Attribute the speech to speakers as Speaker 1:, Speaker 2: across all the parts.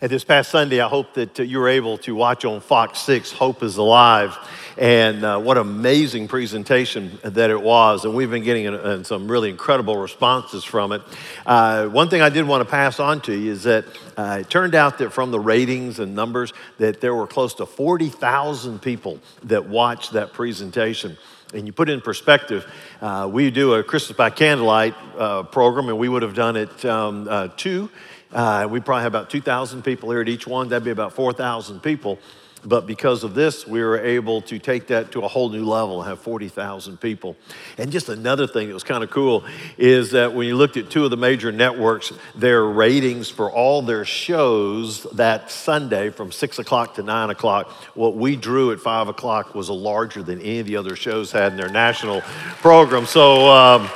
Speaker 1: And this past Sunday, I hope that uh, you were able to watch on Fox 6 Hope is Alive. And uh, what amazing presentation that it was. And we've been getting uh, some really incredible responses from it. Uh, one thing I did want to pass on to you is that uh, it turned out that from the ratings and numbers, that there were close to 40,000 people that watched that presentation. And you put it in perspective, uh, we do a Christmas by Candlelight program, and we would have done it um, two uh, we probably have about 2,000 people here at each one. That'd be about 4,000 people. But because of this, we were able to take that to a whole new level and have 40,000 people. And just another thing that was kind of cool is that when you looked at two of the major networks, their ratings for all their shows that Sunday from 6 o'clock to 9 o'clock, what we drew at 5 o'clock was larger than any of the other shows had in their national program. So um,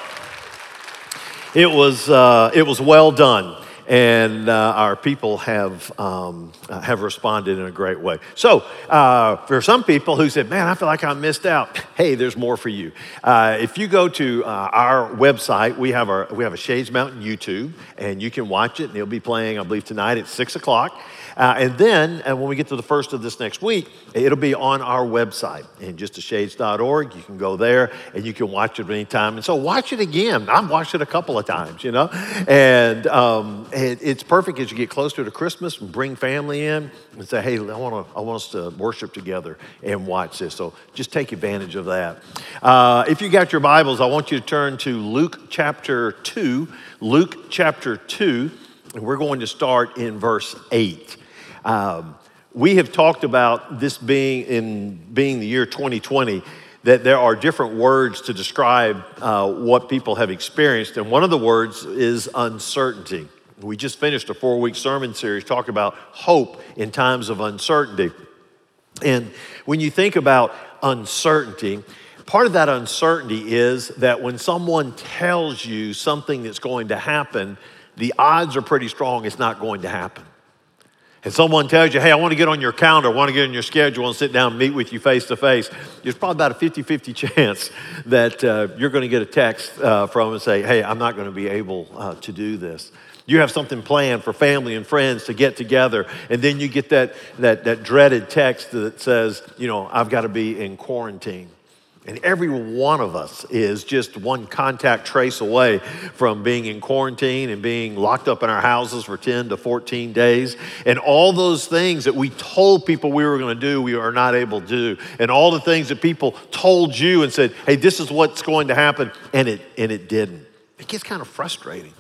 Speaker 1: it, was, uh, it was well done and uh, our people have, um, uh, have responded in a great way. So, uh, for some people who said, Man, I feel like I missed out, hey, there's more for you. Uh, if you go to uh, our website, we have, our, we have a Shades Mountain YouTube, and you can watch it, and it'll be playing, I believe, tonight at 6 o'clock. Uh, and then, and when we get to the first of this next week, it'll be on our website, in justashades.org. You can go there and you can watch it anytime. And so watch it again. I've watched it a couple of times, you know. And um, it, it's perfect as you get closer to Christmas and bring family in and say, hey, I want, to, I want us to worship together and watch this. So just take advantage of that. Uh, if you got your Bibles, I want you to turn to Luke chapter 2. Luke chapter 2, and we're going to start in verse 8. Um, we have talked about this being in being the year 2020 that there are different words to describe uh, what people have experienced and one of the words is uncertainty we just finished a four week sermon series talking about hope in times of uncertainty and when you think about uncertainty part of that uncertainty is that when someone tells you something that's going to happen the odds are pretty strong it's not going to happen and someone tells you, hey, I want to get on your calendar, I want to get on your schedule and sit down and meet with you face to face, there's probably about a 50 50 chance that uh, you're going to get a text uh, from them and say, hey, I'm not going to be able uh, to do this. You have something planned for family and friends to get together, and then you get that, that, that dreaded text that says, you know, I've got to be in quarantine. And every one of us is just one contact trace away from being in quarantine and being locked up in our houses for 10 to 14 days. And all those things that we told people we were going to do, we are not able to do. And all the things that people told you and said, hey, this is what's going to happen, and it, and it didn't. It gets kind of frustrating.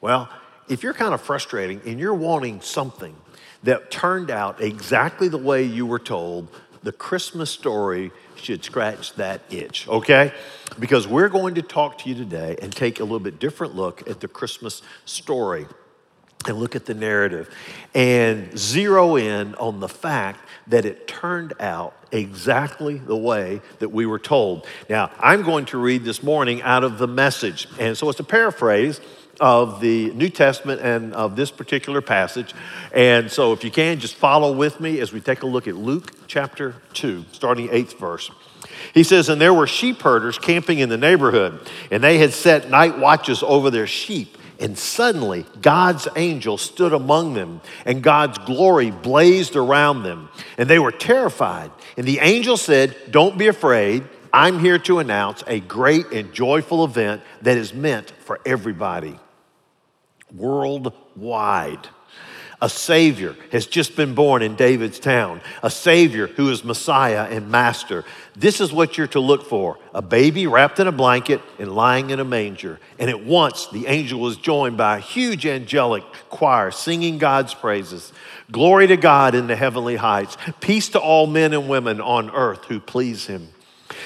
Speaker 1: Well, if you're kind of frustrating and you're wanting something that turned out exactly the way you were told, the Christmas story should scratch that itch, okay? Because we're going to talk to you today and take a little bit different look at the Christmas story and look at the narrative and zero in on the fact that it turned out exactly the way that we were told. Now, I'm going to read this morning out of the message. And so it's a paraphrase of the New Testament and of this particular passage. And so, if you can, just follow with me as we take a look at Luke chapter 2, starting eighth verse. He says, And there were sheep herders camping in the neighborhood, and they had set night watches over their sheep. And suddenly, God's angel stood among them, and God's glory blazed around them. And they were terrified. And the angel said, Don't be afraid. I'm here to announce a great and joyful event that is meant for everybody worldwide. A Savior has just been born in David's town, a Savior who is Messiah and Master. This is what you're to look for a baby wrapped in a blanket and lying in a manger. And at once the angel was joined by a huge angelic choir singing God's praises. Glory to God in the heavenly heights, peace to all men and women on earth who please Him.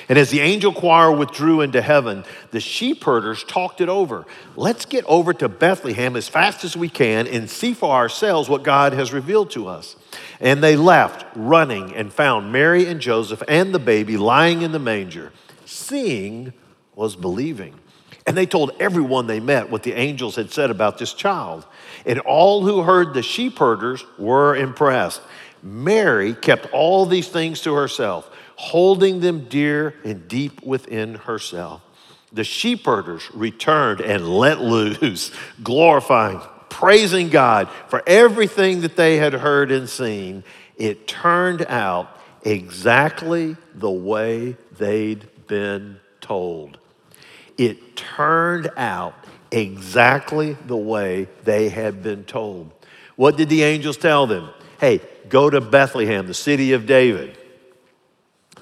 Speaker 1: And as the angel choir withdrew into heaven, the sheep herders talked it over. Let's get over to Bethlehem as fast as we can and see for ourselves what God has revealed to us. And they left, running, and found Mary and Joseph and the baby lying in the manger. Seeing was believing. And they told everyone they met what the angels had said about this child. And all who heard the sheep herders were impressed. Mary kept all these things to herself holding them dear and deep within herself. The sheepherders returned and let loose, glorifying praising God for everything that they had heard and seen. It turned out exactly the way they'd been told. It turned out exactly the way they had been told. What did the angels tell them? Hey, go to Bethlehem, the city of David.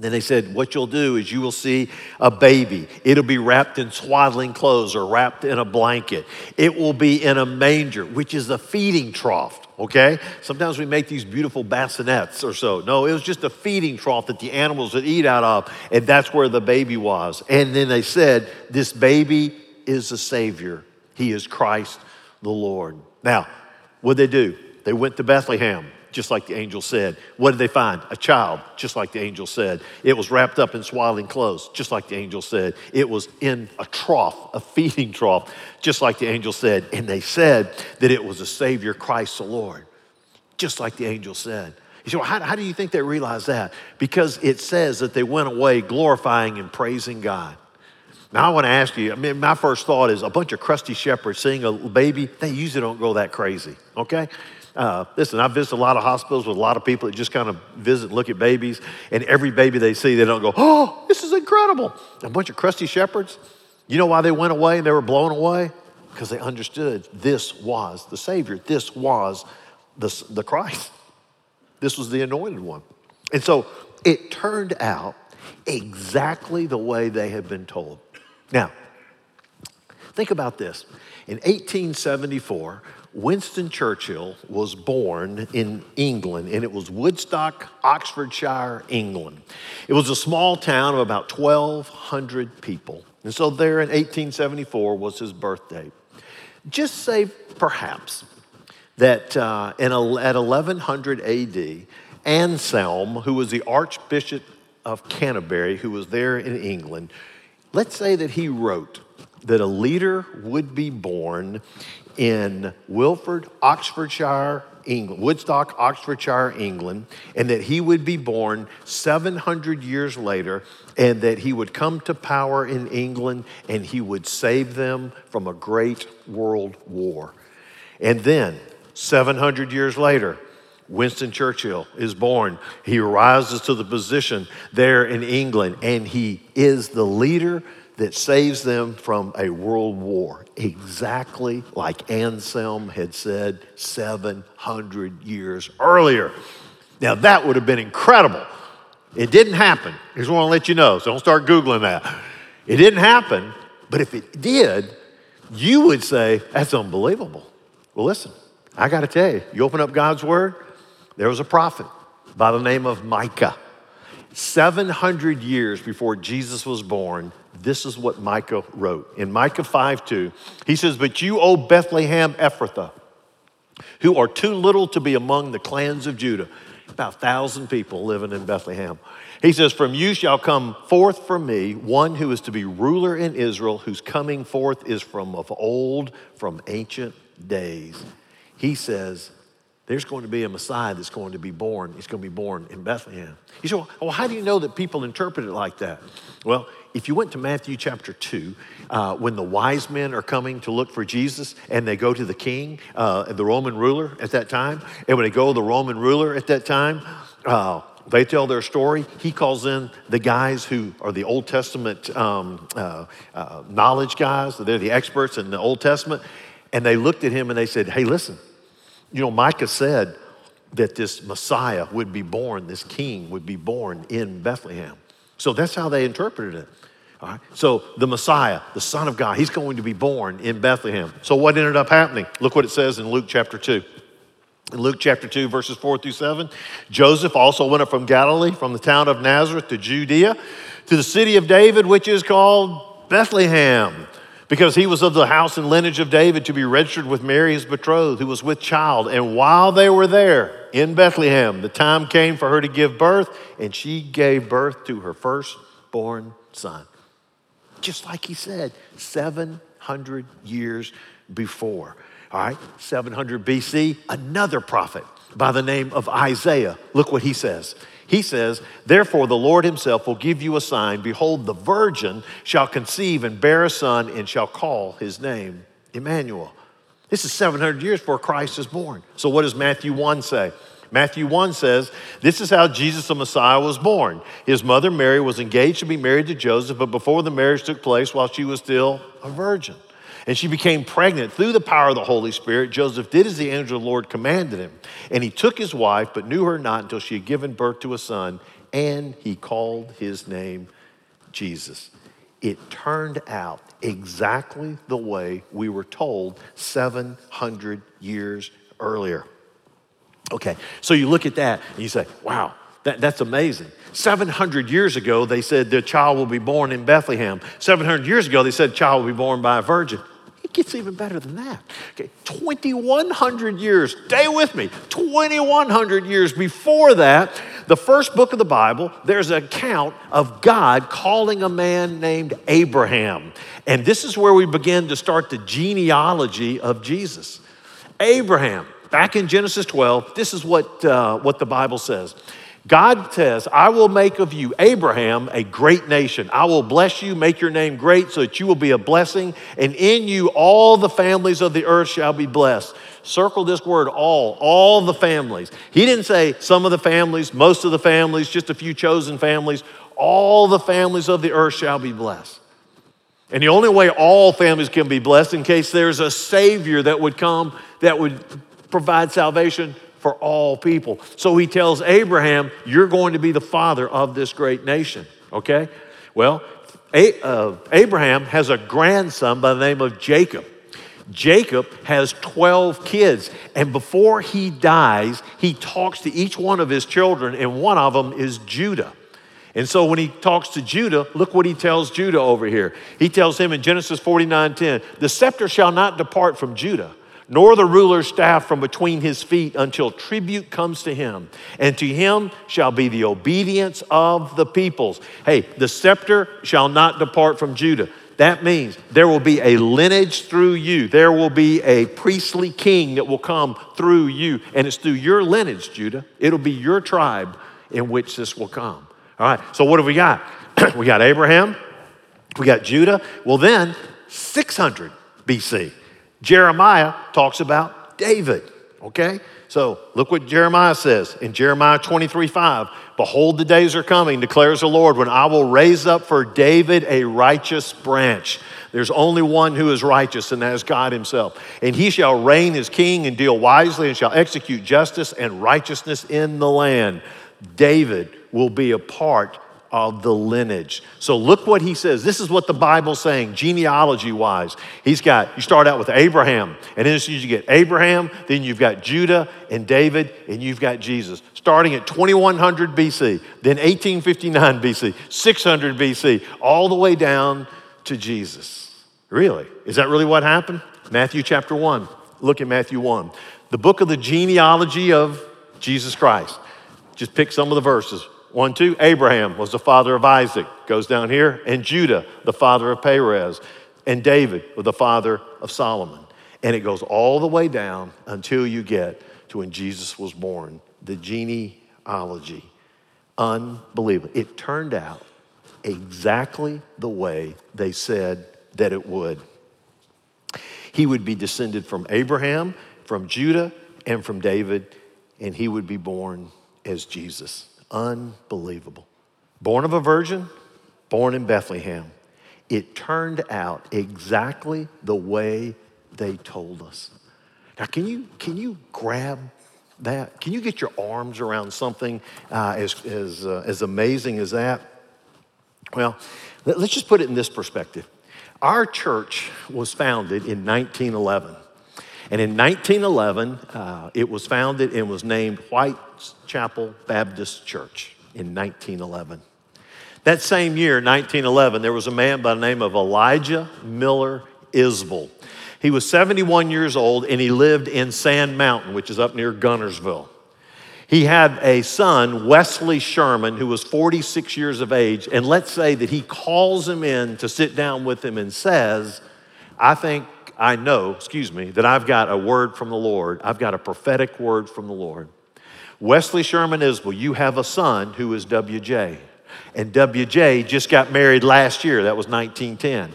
Speaker 1: Then they said, What you'll do is you will see a baby. It'll be wrapped in swaddling clothes or wrapped in a blanket. It will be in a manger, which is a feeding trough, okay? Sometimes we make these beautiful bassinets or so. No, it was just a feeding trough that the animals would eat out of, and that's where the baby was. And then they said, This baby is a Savior. He is Christ the Lord. Now, what did they do? They went to Bethlehem just like the angel said. What did they find? A child, just like the angel said. It was wrapped up in swaddling clothes, just like the angel said. It was in a trough, a feeding trough, just like the angel said. And they said that it was a Savior, Christ the Lord, just like the angel said. You say, well, how, how do you think they realized that? Because it says that they went away glorifying and praising God. Now, I want to ask you, I mean, my first thought is a bunch of crusty shepherds seeing a baby, they usually don't go that crazy, okay? Uh, listen, I visit a lot of hospitals with a lot of people that just kind of visit look at babies, and every baby they see, they don't go, oh, this is incredible. A bunch of crusty shepherds. You know why they went away and they were blown away? Because they understood this was the Savior, this was the, the Christ, this was the anointed one. And so it turned out exactly the way they had been told. Now, think about this. In 1874, Winston Churchill was born in England, and it was Woodstock, Oxfordshire, England. It was a small town of about 1,200 people. And so, there in 1874 was his birthday. Just say, perhaps, that uh, in, at 1100 AD, Anselm, who was the Archbishop of Canterbury, who was there in England, let's say that he wrote that a leader would be born in Wilford, Oxfordshire, England, Woodstock, Oxfordshire, England, and that he would be born 700 years later, and that he would come to power in England and he would save them from a great world war. And then, 700 years later, Winston Churchill is born. He rises to the position there in England, and he is the leader that saves them from a world war, exactly like Anselm had said 700 years earlier. Now, that would have been incredible. It didn't happen. I just want to let you know, so don't start Googling that. It didn't happen, but if it did, you would say, that's unbelievable. Well, listen, I got to tell you, you open up God's Word, there was a prophet by the name of Micah. 700 years before Jesus was born, this is what Micah wrote. In Micah 5 2, he says, But you, O Bethlehem Ephrathah, who are too little to be among the clans of Judah, about a thousand people living in Bethlehem. He says, From you shall come forth from me one who is to be ruler in Israel, whose coming forth is from of old, from ancient days. He says, there's going to be a Messiah that's going to be born. He's going to be born in Bethlehem. You say, well, how do you know that people interpret it like that? Well, if you went to Matthew chapter 2, uh, when the wise men are coming to look for Jesus and they go to the king, uh, the Roman ruler at that time, and when they go to the Roman ruler at that time, uh, they tell their story. He calls in the guys who are the Old Testament um, uh, uh, knowledge guys, they're the experts in the Old Testament, and they looked at him and they said, Hey, listen, you know, Micah said that this Messiah would be born, this king would be born in Bethlehem. So that's how they interpreted it. All right. So the Messiah, the Son of God, he's going to be born in Bethlehem. So what ended up happening? Look what it says in Luke chapter 2. In Luke chapter 2, verses 4 through 7, Joseph also went up from Galilee, from the town of Nazareth to Judea, to the city of David, which is called Bethlehem because he was of the house and lineage of David to be registered with Mary, his betrothed, who was with child. And while they were there in Bethlehem, the time came for her to give birth, and she gave birth to her firstborn son. Just like he said, 700 years before. All right, 700 BC, another prophet by the name of Isaiah. Look what he says. He says, Therefore, the Lord himself will give you a sign. Behold, the virgin shall conceive and bear a son and shall call his name Emmanuel. This is 700 years before Christ is born. So, what does Matthew 1 say? Matthew 1 says, This is how Jesus the Messiah was born. His mother Mary was engaged to be married to Joseph, but before the marriage took place, while she was still a virgin, and she became pregnant through the power of the Holy Spirit, Joseph did as the angel of the Lord commanded him. And he took his wife, but knew her not until she had given birth to a son, and he called his name Jesus. It turned out exactly the way we were told 700 years earlier. Okay, so you look at that and you say, wow, that, that's amazing. 700 years ago, they said the child will be born in Bethlehem. 700 years ago, they said the child will be born by a virgin. It gets even better than that. Okay, 2,100 years, stay with me, 2,100 years before that, the first book of the Bible, there's an account of God calling a man named Abraham. And this is where we begin to start the genealogy of Jesus. Abraham, back in Genesis 12, this is what, uh, what the Bible says. God says, I will make of you, Abraham, a great nation. I will bless you, make your name great, so that you will be a blessing, and in you all the families of the earth shall be blessed. Circle this word all, all the families. He didn't say some of the families, most of the families, just a few chosen families. All the families of the earth shall be blessed. And the only way all families can be blessed, in case there's a Savior that would come that would provide salvation for all people. So he tells Abraham, You're going to be the father of this great nation. Okay? Well, uh, Abraham has a grandson by the name of Jacob. Jacob has 12 kids, and before he dies, he talks to each one of his children, and one of them is Judah. And so when he talks to Judah, look what he tells Judah over here. He tells him in Genesis 49 10, the scepter shall not depart from Judah nor the ruler's staff from between his feet until tribute comes to him. And to him shall be the obedience of the peoples. Hey, the scepter shall not depart from Judah. That means there will be a lineage through you. There will be a priestly king that will come through you. And it's through your lineage, Judah. It'll be your tribe in which this will come. All right, so what have we got? we got Abraham, we got Judah. Well, then, 600 BC. Jeremiah talks about David, okay? So look what Jeremiah says in Jeremiah 23 5. Behold, the days are coming, declares the Lord, when I will raise up for David a righteous branch. There's only one who is righteous, and that is God Himself. And he shall reign as king and deal wisely, and shall execute justice and righteousness in the land. David will be a part of the lineage. So look what he says. This is what the Bible's saying, genealogy wise. He's got, you start out with Abraham, and then as soon as you get Abraham, then you've got Judah and David, and you've got Jesus. Starting at 2100 BC, then 1859 BC, 600 BC, all the way down to Jesus. Really? Is that really what happened? Matthew chapter 1. Look at Matthew 1. The book of the genealogy of Jesus Christ. Just pick some of the verses. One, two, Abraham was the father of Isaac, goes down here, and Judah, the father of Perez, and David was the father of Solomon. And it goes all the way down until you get to when Jesus was born, the genealogy. Unbelievable. It turned out exactly the way they said that it would. He would be descended from Abraham, from Judah, and from David, and he would be born as Jesus. Unbelievable. Born of a virgin, born in Bethlehem. It turned out exactly the way they told us. Now, can you, can you grab that? Can you get your arms around something uh, as, as, uh, as amazing as that? Well, let's just put it in this perspective. Our church was founded in 1911. And in 1911, uh, it was founded and was named Whitechapel Baptist Church in 1911. That same year, 1911, there was a man by the name of Elijah Miller Isbell. He was 71 years old and he lived in Sand Mountain, which is up near Guntersville. He had a son, Wesley Sherman, who was 46 years of age. And let's say that he calls him in to sit down with him and says, I think I know, excuse me, that I've got a word from the Lord. I've got a prophetic word from the Lord. Wesley Sherman Isbell, you have a son who is WJ. And WJ just got married last year. That was 1910.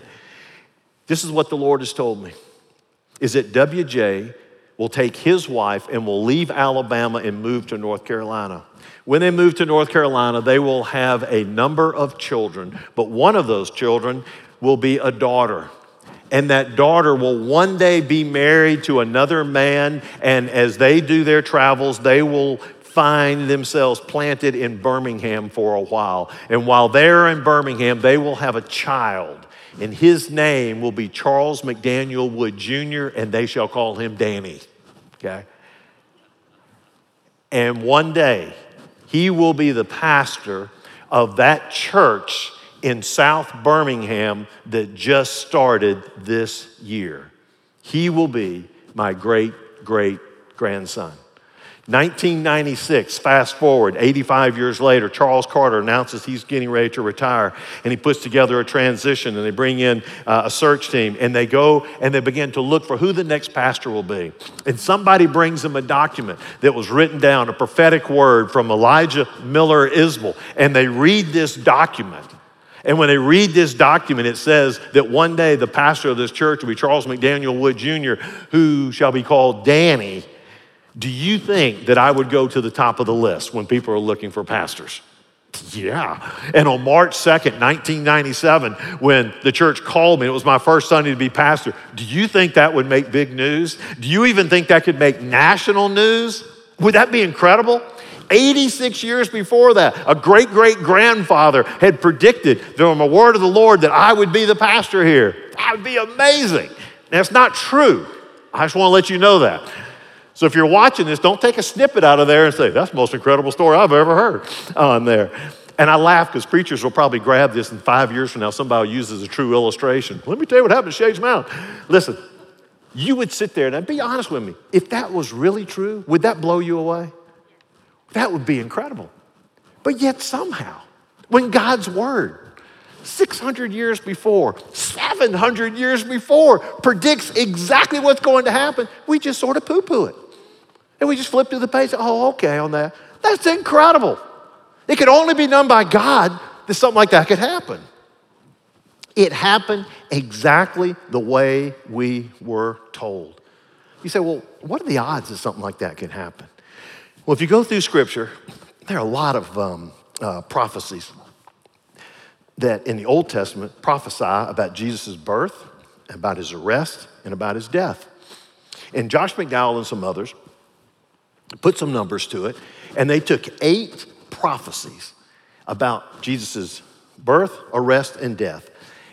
Speaker 1: This is what the Lord has told me. is that WJ will take his wife and will leave Alabama and move to North Carolina. When they move to North Carolina, they will have a number of children, but one of those children will be a daughter. And that daughter will one day be married to another man, and as they do their travels, they will find themselves planted in Birmingham for a while. And while they're in Birmingham, they will have a child and his name will be Charles McDaniel Wood Jr., and they shall call him Danny. Okay? And one day, he will be the pastor of that church in South Birmingham that just started this year. He will be my great great grandson. 1996, fast forward, 85 years later, Charles Carter announces he's getting ready to retire, and he puts together a transition, and they bring in uh, a search team, and they go and they begin to look for who the next pastor will be. And somebody brings them a document that was written down, a prophetic word from Elijah Miller Isbell, and they read this document. And when they read this document, it says that one day the pastor of this church will be Charles McDaniel Wood Jr., who shall be called Danny do you think that I would go to the top of the list when people are looking for pastors? Yeah. And on March 2nd, 1997, when the church called me, it was my first Sunday to be pastor. Do you think that would make big news? Do you even think that could make national news? Would that be incredible? 86 years before that, a great great grandfather had predicted from a word of the Lord that I would be the pastor here. That would be amazing. That's not true. I just want to let you know that. So if you're watching this, don't take a snippet out of there and say, that's the most incredible story I've ever heard on there. And I laugh because preachers will probably grab this in five years from now. Somebody will use as a true illustration. Let me tell you what happened to Shades Mountain. Listen, you would sit there and be honest with me. If that was really true, would that blow you away? That would be incredible. But yet, somehow, when God's word 600 years before, 700 years before, predicts exactly what's going to happen, we just sort of poo poo it. And we just flip to the page, oh, okay, on that. That's incredible. It could only be done by God that something like that could happen. It happened exactly the way we were told. You say, well, what are the odds that something like that can happen? Well, if you go through Scripture, there are a lot of um, uh, prophecies that in the Old Testament prophesy about Jesus' birth, about his arrest, and about his death. And Josh McDowell and some others put some numbers to it, and they took eight prophecies about Jesus' birth, arrest, and death.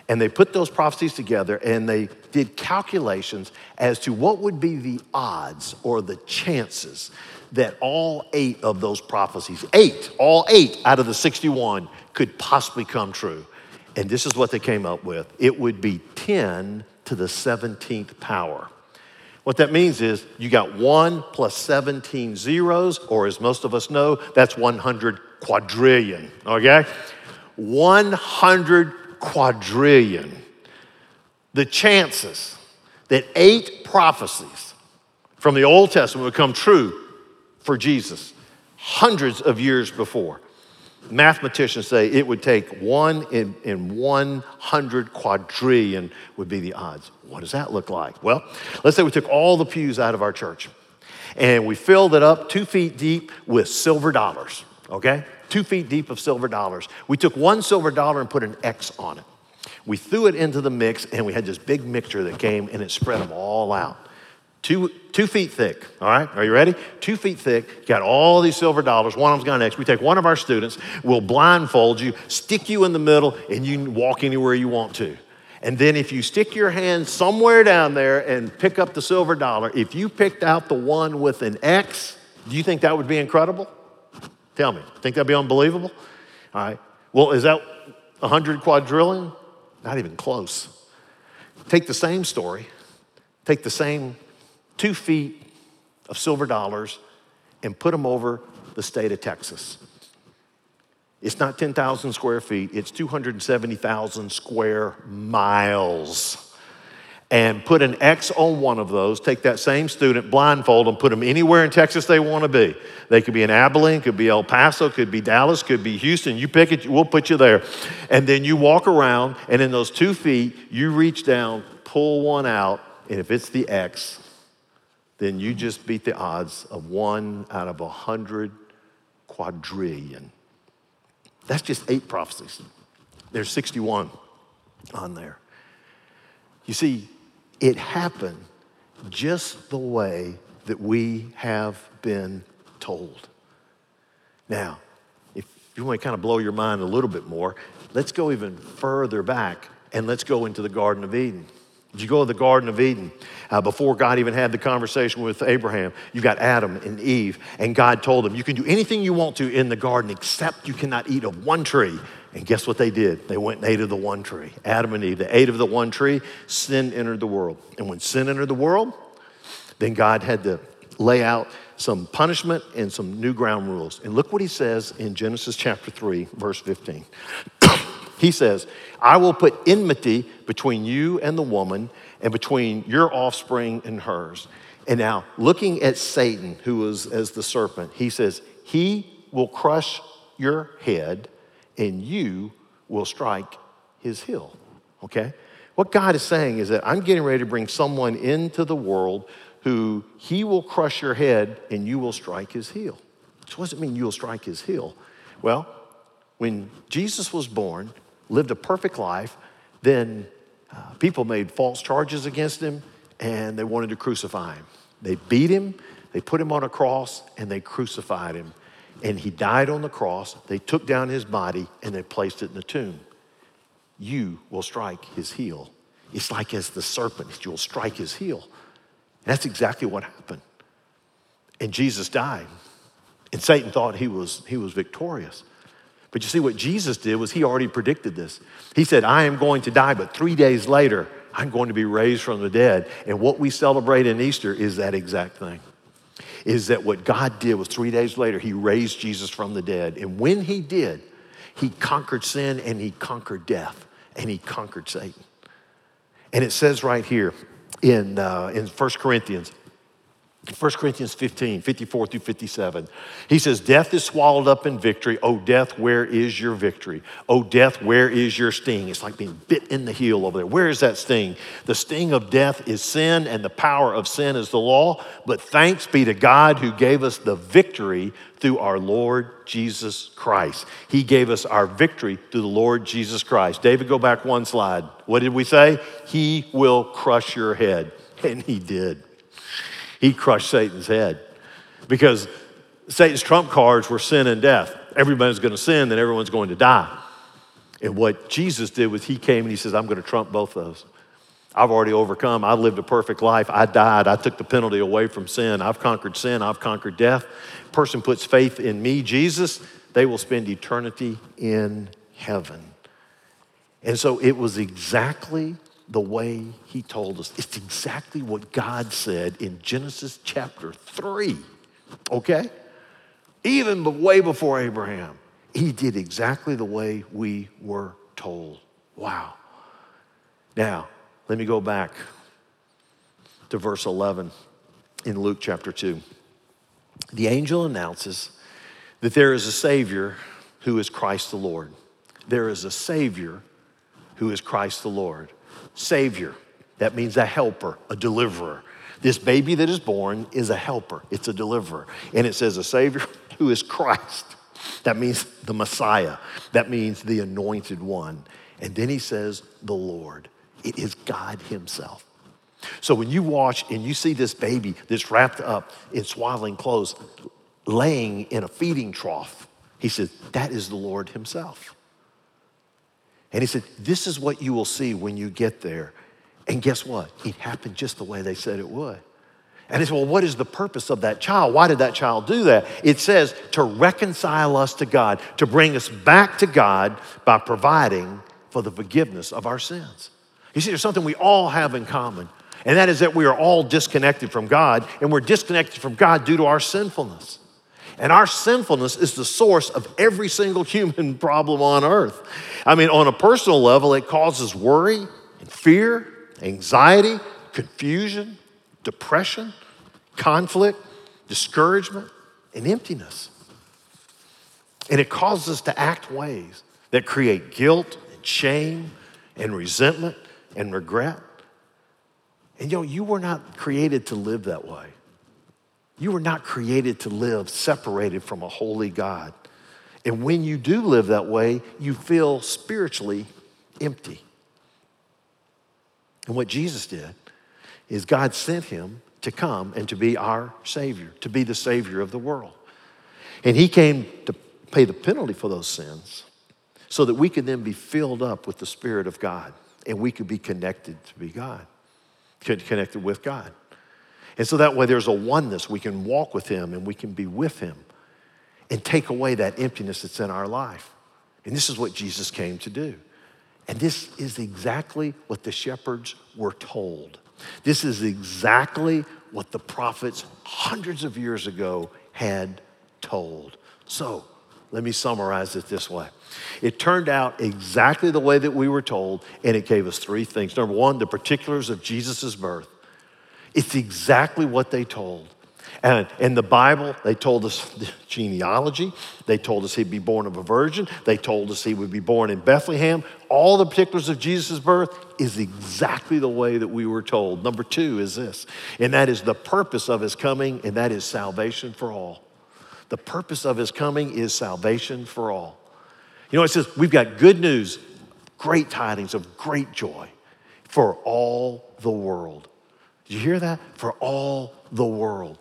Speaker 1: And they put those prophecies together and they did calculations as to what would be the odds or the chances that all eight of those prophecies, eight, all eight out of the 61, could possibly come true. And this is what they came up with it would be 10 to the 17th power. What that means is you got one plus 17 zeros, or as most of us know, that's 100 quadrillion, okay? 100 quadrillion. The chances that eight prophecies from the Old Testament would come true for Jesus hundreds of years before. Mathematicians say it would take one in, in 100 quadrillion would be the odds. What does that look like? Well, let's say we took all the pews out of our church and we filled it up two feet deep with silver dollars, okay? Two feet deep of silver dollars. We took one silver dollar and put an X on it. We threw it into the mix and we had this big mixture that came and it spread them all out two, two feet thick. All right, are you ready? Two feet thick, got all these silver dollars. One of them's gone next. We take one of our students, we'll blindfold you, stick you in the middle, and you can walk anywhere you want to. And then if you stick your hand somewhere down there and pick up the silver dollar, if you picked out the one with an X, do you think that would be incredible? Tell me, think that'd be unbelievable? All right. Well, is that 100 quadrillion? Not even close. Take the same story, take the same two feet of silver dollars and put them over the state of Texas. It's not 10,000 square feet, it's 270,000 square miles. And put an X on one of those, take that same student, blindfold them, put them anywhere in Texas they want to be. They could be in Abilene, could be El Paso, could be Dallas, could be Houston. You pick it, we'll put you there. And then you walk around, and in those two feet, you reach down, pull one out, And if it's the X, then you just beat the odds of one out of a hundred quadrillion. That's just eight prophecies. There's 61 on there. You see, it happened just the way that we have been told. Now, if you want to kind of blow your mind a little bit more, let's go even further back and let's go into the Garden of Eden. Did you go to the Garden of Eden uh, before God even had the conversation with Abraham? You got Adam and Eve, and God told them, You can do anything you want to in the garden except you cannot eat of one tree. And guess what they did? They went and ate of the one tree. Adam and Eve, they ate of the one tree, sin entered the world. And when sin entered the world, then God had to lay out some punishment and some new ground rules. And look what he says in Genesis chapter 3, verse 15. he says, I will put enmity between you and the woman, and between your offspring and hers. And now, looking at Satan, who was as the serpent, he says, He will crush your head, and you will strike his heel. Okay? What God is saying is that I'm getting ready to bring someone into the world who he will crush your head and you will strike his heel. So, what does it mean you will strike his heel? Well, when Jesus was born, lived a perfect life, then uh, people made false charges against him and they wanted to crucify him. They beat him, they put him on a cross, and they crucified him. And he died on the cross. They took down his body and they placed it in the tomb. You will strike his heel. It's like as the serpent, you'll strike his heel. And that's exactly what happened. And Jesus died. And Satan thought he was, he was victorious. But you see, what Jesus did was he already predicted this. He said, I am going to die, but three days later, I'm going to be raised from the dead. And what we celebrate in Easter is that exact thing. Is that what God did was three days later, he raised Jesus from the dead. And when he did, he conquered sin and he conquered death and he conquered Satan. And it says right here in, uh, in 1 Corinthians, 1 Corinthians 15, 54 through 57. He says, Death is swallowed up in victory. Oh, death, where is your victory? Oh, death, where is your sting? It's like being bit in the heel over there. Where is that sting? The sting of death is sin, and the power of sin is the law. But thanks be to God who gave us the victory through our Lord Jesus Christ. He gave us our victory through the Lord Jesus Christ. David, go back one slide. What did we say? He will crush your head. And he did he crushed Satan's head because Satan's trump cards were sin and death. Everybody's going to sin, then everyone's going to die. And what Jesus did was he came and he says, I'm going to trump both those. I've already overcome. I lived a perfect life. I died. I took the penalty away from sin. I've conquered sin. I've conquered death. Person puts faith in me, Jesus, they will spend eternity in heaven. And so it was exactly the way he told us. It's exactly what God said in Genesis chapter 3, okay? Even way before Abraham, he did exactly the way we were told. Wow. Now, let me go back to verse 11 in Luke chapter 2. The angel announces that there is a Savior who is Christ the Lord. There is a Savior who is Christ the Lord. Savior. That means a helper, a deliverer. This baby that is born is a helper, it's a deliverer. And it says a Savior who is Christ. That means the Messiah. That means the anointed one. And then he says, the Lord. It is God Himself. So when you watch and you see this baby that's wrapped up in swaddling clothes, laying in a feeding trough, he says, that is the Lord Himself. And he said, This is what you will see when you get there. And guess what? It happened just the way they said it would. And he said, Well, what is the purpose of that child? Why did that child do that? It says to reconcile us to God, to bring us back to God by providing for the forgiveness of our sins. You see, there's something we all have in common, and that is that we are all disconnected from God, and we're disconnected from God due to our sinfulness. And our sinfulness is the source of every single human problem on earth. I mean, on a personal level, it causes worry and fear, anxiety, confusion, depression, conflict, discouragement, and emptiness. And it causes us to act ways that create guilt and shame and resentment and regret. And you know, you were not created to live that way. You were not created to live separated from a holy God. And when you do live that way, you feel spiritually empty. And what Jesus did is God sent him to come and to be our Savior, to be the Savior of the world. And he came to pay the penalty for those sins so that we could then be filled up with the Spirit of God and we could be connected to be God, connected with God. And so that way there's a oneness. We can walk with Him and we can be with Him and take away that emptiness that's in our life. And this is what Jesus came to do. And this is exactly what the shepherds were told. This is exactly what the prophets hundreds of years ago had told. So, let me summarize it this way. It turned out exactly the way that we were told, and it gave us three things. Number one, the particulars of Jesus' birth. It's exactly what they told. And in the Bible, they told us the genealogy. They told us he'd be born of a virgin. They told us he would be born in Bethlehem. All the particulars of Jesus' birth is exactly the way that we were told. Number two is this, and that is the purpose of his coming, and that is salvation for all. The purpose of his coming is salvation for all. You know, it says we've got good news, great tidings of great joy for all the world. Did you hear that? For all the world.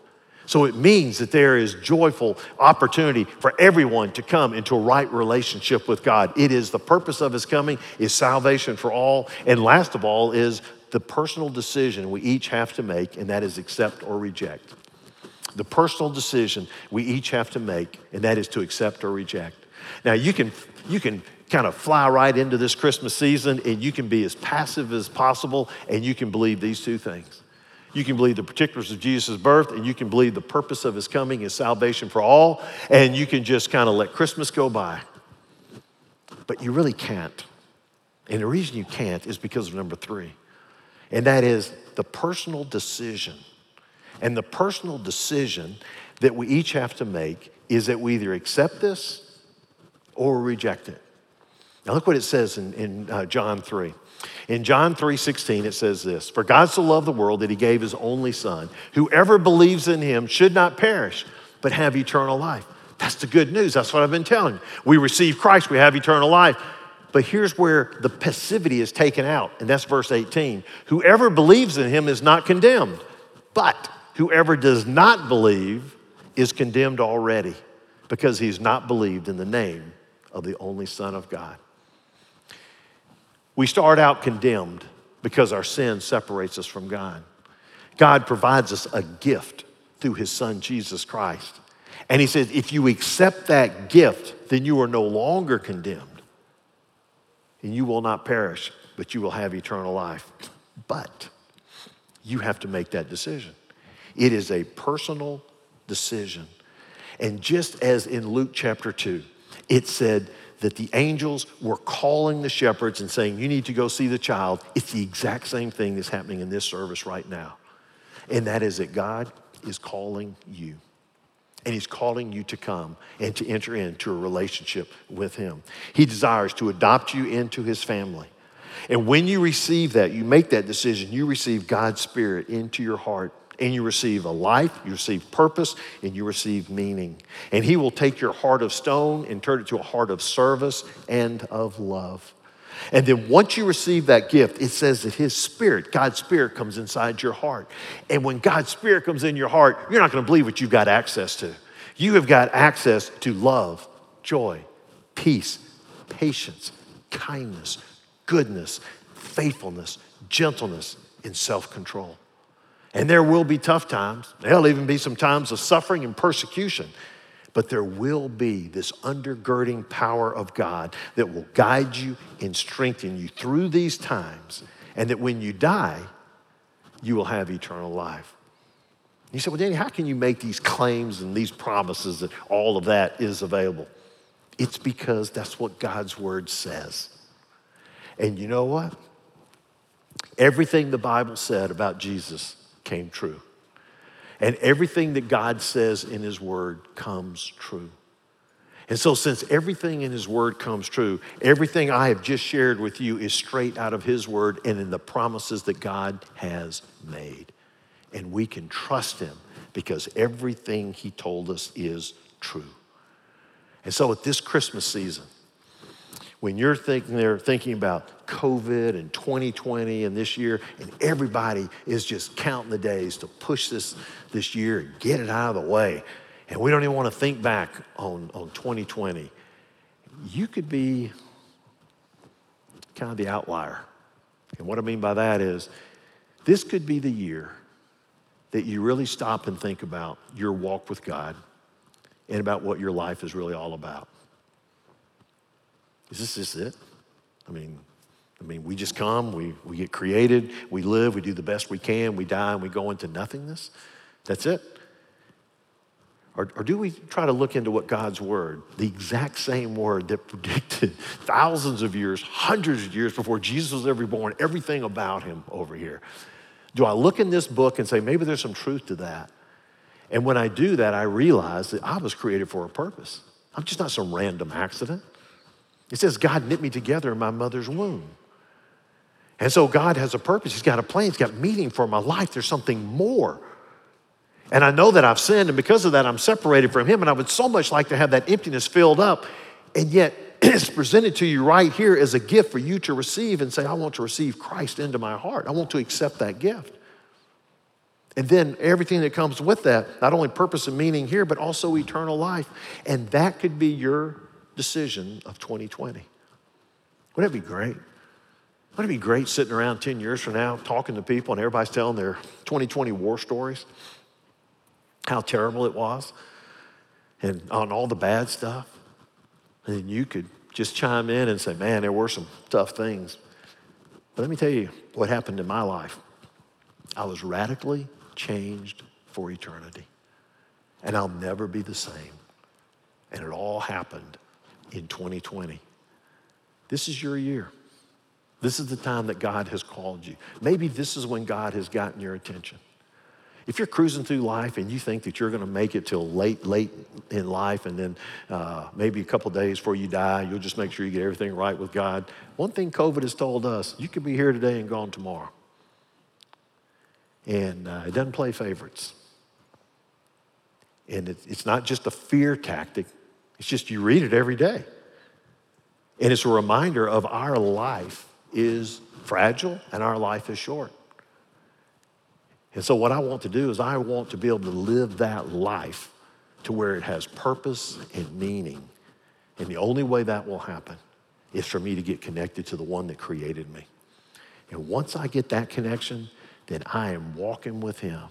Speaker 1: So it means that there is joyful opportunity for everyone to come into a right relationship with God. It is the purpose of his coming is salvation for all. And last of all is the personal decision we each have to make, and that is accept or reject. The personal decision we each have to make, and that is to accept or reject. Now you can you can kind of fly right into this Christmas season and you can be as passive as possible and you can believe these two things. You can believe the particulars of Jesus' birth, and you can believe the purpose of his coming is salvation for all, and you can just kind of let Christmas go by. But you really can't. And the reason you can't is because of number three, and that is the personal decision. And the personal decision that we each have to make is that we either accept this or reject it. Now, look what it says in, in uh, John 3. In John 3:16 it says this, "For God so loved the world that he gave his only son. Whoever believes in him should not perish, but have eternal life." That's the good news. That's what I've been telling you. We receive Christ, we have eternal life. But here's where the passivity is taken out, and that's verse 18. Whoever believes in him is not condemned, but whoever does not believe is condemned already because he's not believed in the name of the only Son of God. We start out condemned because our sin separates us from God. God provides us a gift through his son Jesus Christ. And he says, if you accept that gift, then you are no longer condemned. And you will not perish, but you will have eternal life. But you have to make that decision. It is a personal decision. And just as in Luke chapter 2, it said that the angels were calling the shepherds and saying, You need to go see the child. It's the exact same thing that's happening in this service right now. And that is that God is calling you. And He's calling you to come and to enter into a relationship with Him. He desires to adopt you into His family. And when you receive that, you make that decision, you receive God's Spirit into your heart and you receive a life, you receive purpose, and you receive meaning. And He will take your heart of stone and turn it to a heart of service and of love. And then once you receive that gift, it says that His Spirit, God's Spirit, comes inside your heart. And when God's Spirit comes in your heart, you're not going to believe what you've got access to. You have got access to love, joy, peace, patience, kindness, goodness, faithfulness, gentleness, and self control. And there will be tough times. There'll even be some times of suffering and persecution. But there will be this undergirding power of God that will guide you and strengthen you through these times. And that when you die, you will have eternal life. You said, Well, Danny, how can you make these claims and these promises that all of that is available? It's because that's what God's word says. And you know what? Everything the Bible said about Jesus came true. And everything that God says in His Word comes true. And so, since everything in His Word comes true, everything I have just shared with you is straight out of His Word and in the promises that God has made. And we can trust Him because everything He told us is true. And so, at this Christmas season, when you're thinking they're thinking about COVID and 2020 and this year, and everybody is just counting the days to push this this year and get it out of the way, and we don't even want to think back on, on 2020, you could be kind of the outlier. And what I mean by that is this could be the year that you really stop and think about your walk with God and about what your life is really all about. Is this just it? I mean, I mean, we just come, we, we get created, we live, we do the best we can, we die, and we go into nothingness. That's it. Or, or do we try to look into what God's word, the exact same word that predicted thousands of years, hundreds of years before Jesus was ever born, everything about him over here? Do I look in this book and say, maybe there's some truth to that? And when I do that, I realize that I was created for a purpose. I'm just not some random accident. It says God knit me together in my mother's womb. And so God has a purpose. He's got a plan. He's got meaning for my life. There's something more. And I know that I've sinned, and because of that, I'm separated from Him. And I would so much like to have that emptiness filled up. And yet, it's presented to you right here as a gift for you to receive and say, I want to receive Christ into my heart. I want to accept that gift. And then everything that comes with that, not only purpose and meaning here, but also eternal life. And that could be your decision of 2020. Wouldn't that be great? Wouldn't it be great sitting around 10 years from now talking to people and everybody's telling their 2020 war stories? How terrible it was and on all the bad stuff. And you could just chime in and say, man, there were some tough things. But let me tell you what happened in my life. I was radically changed for eternity. And I'll never be the same. And it all happened in 2020. This is your year. This is the time that God has called you. Maybe this is when God has gotten your attention. If you're cruising through life and you think that you're going to make it till late, late in life, and then uh, maybe a couple days before you die, you'll just make sure you get everything right with God. One thing COVID has told us you could be here today and gone tomorrow. And uh, it doesn't play favorites. And it, it's not just a fear tactic, it's just you read it every day. And it's a reminder of our life is fragile and our life is short. And so, what I want to do is, I want to be able to live that life to where it has purpose and meaning. And the only way that will happen is for me to get connected to the one that created me. And once I get that connection, then I am walking with Him.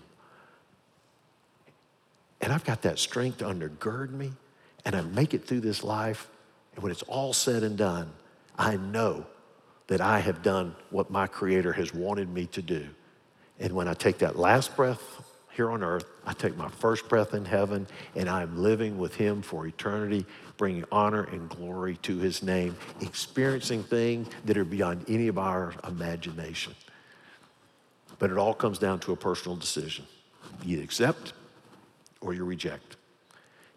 Speaker 1: And I've got that strength to undergird me, and I make it through this life. And when it's all said and done, I know that I have done what my Creator has wanted me to do. And when I take that last breath here on earth, I take my first breath in heaven, and I'm living with Him for eternity, bringing honor and glory to His name, experiencing things that are beyond any of our imagination. But it all comes down to a personal decision. You accept or you reject.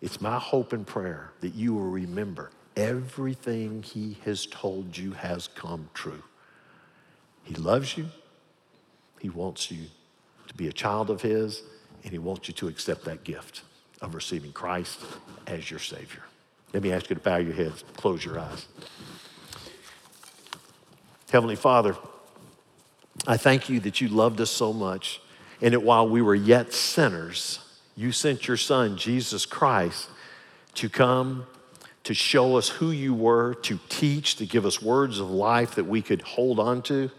Speaker 1: It's my hope and prayer that you will remember everything he has told you has come true. He loves you. He wants you to be a child of his, and he wants you to accept that gift of receiving Christ as your Savior. Let me ask you to bow your heads, close your eyes. Heavenly Father, I thank you that you loved us so much, and that while we were yet sinners, you sent your Son, Jesus Christ, to come to show us who you were, to teach, to give us words of life that we could hold on to,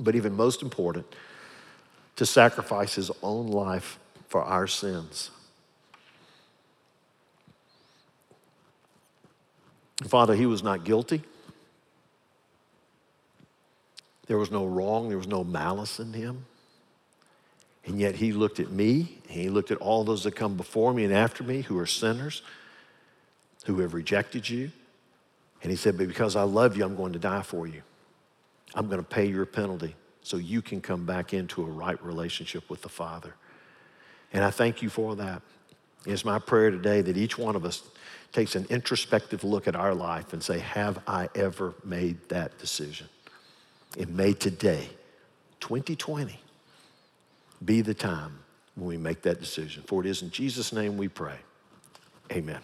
Speaker 1: but even most important, to sacrifice his own life for our sins. Father, he was not guilty. There was no wrong, there was no malice in him. And yet he looked at me, and he looked at all those that come before me and after me who are sinners who have rejected you. And he said, But because I love you, I'm going to die for you. I'm going to pay your penalty so you can come back into a right relationship with the Father. And I thank you for that. It's my prayer today that each one of us takes an introspective look at our life and say, Have I ever made that decision? And may today, 2020, be the time when we make that decision. For it is in Jesus' name we pray. Amen.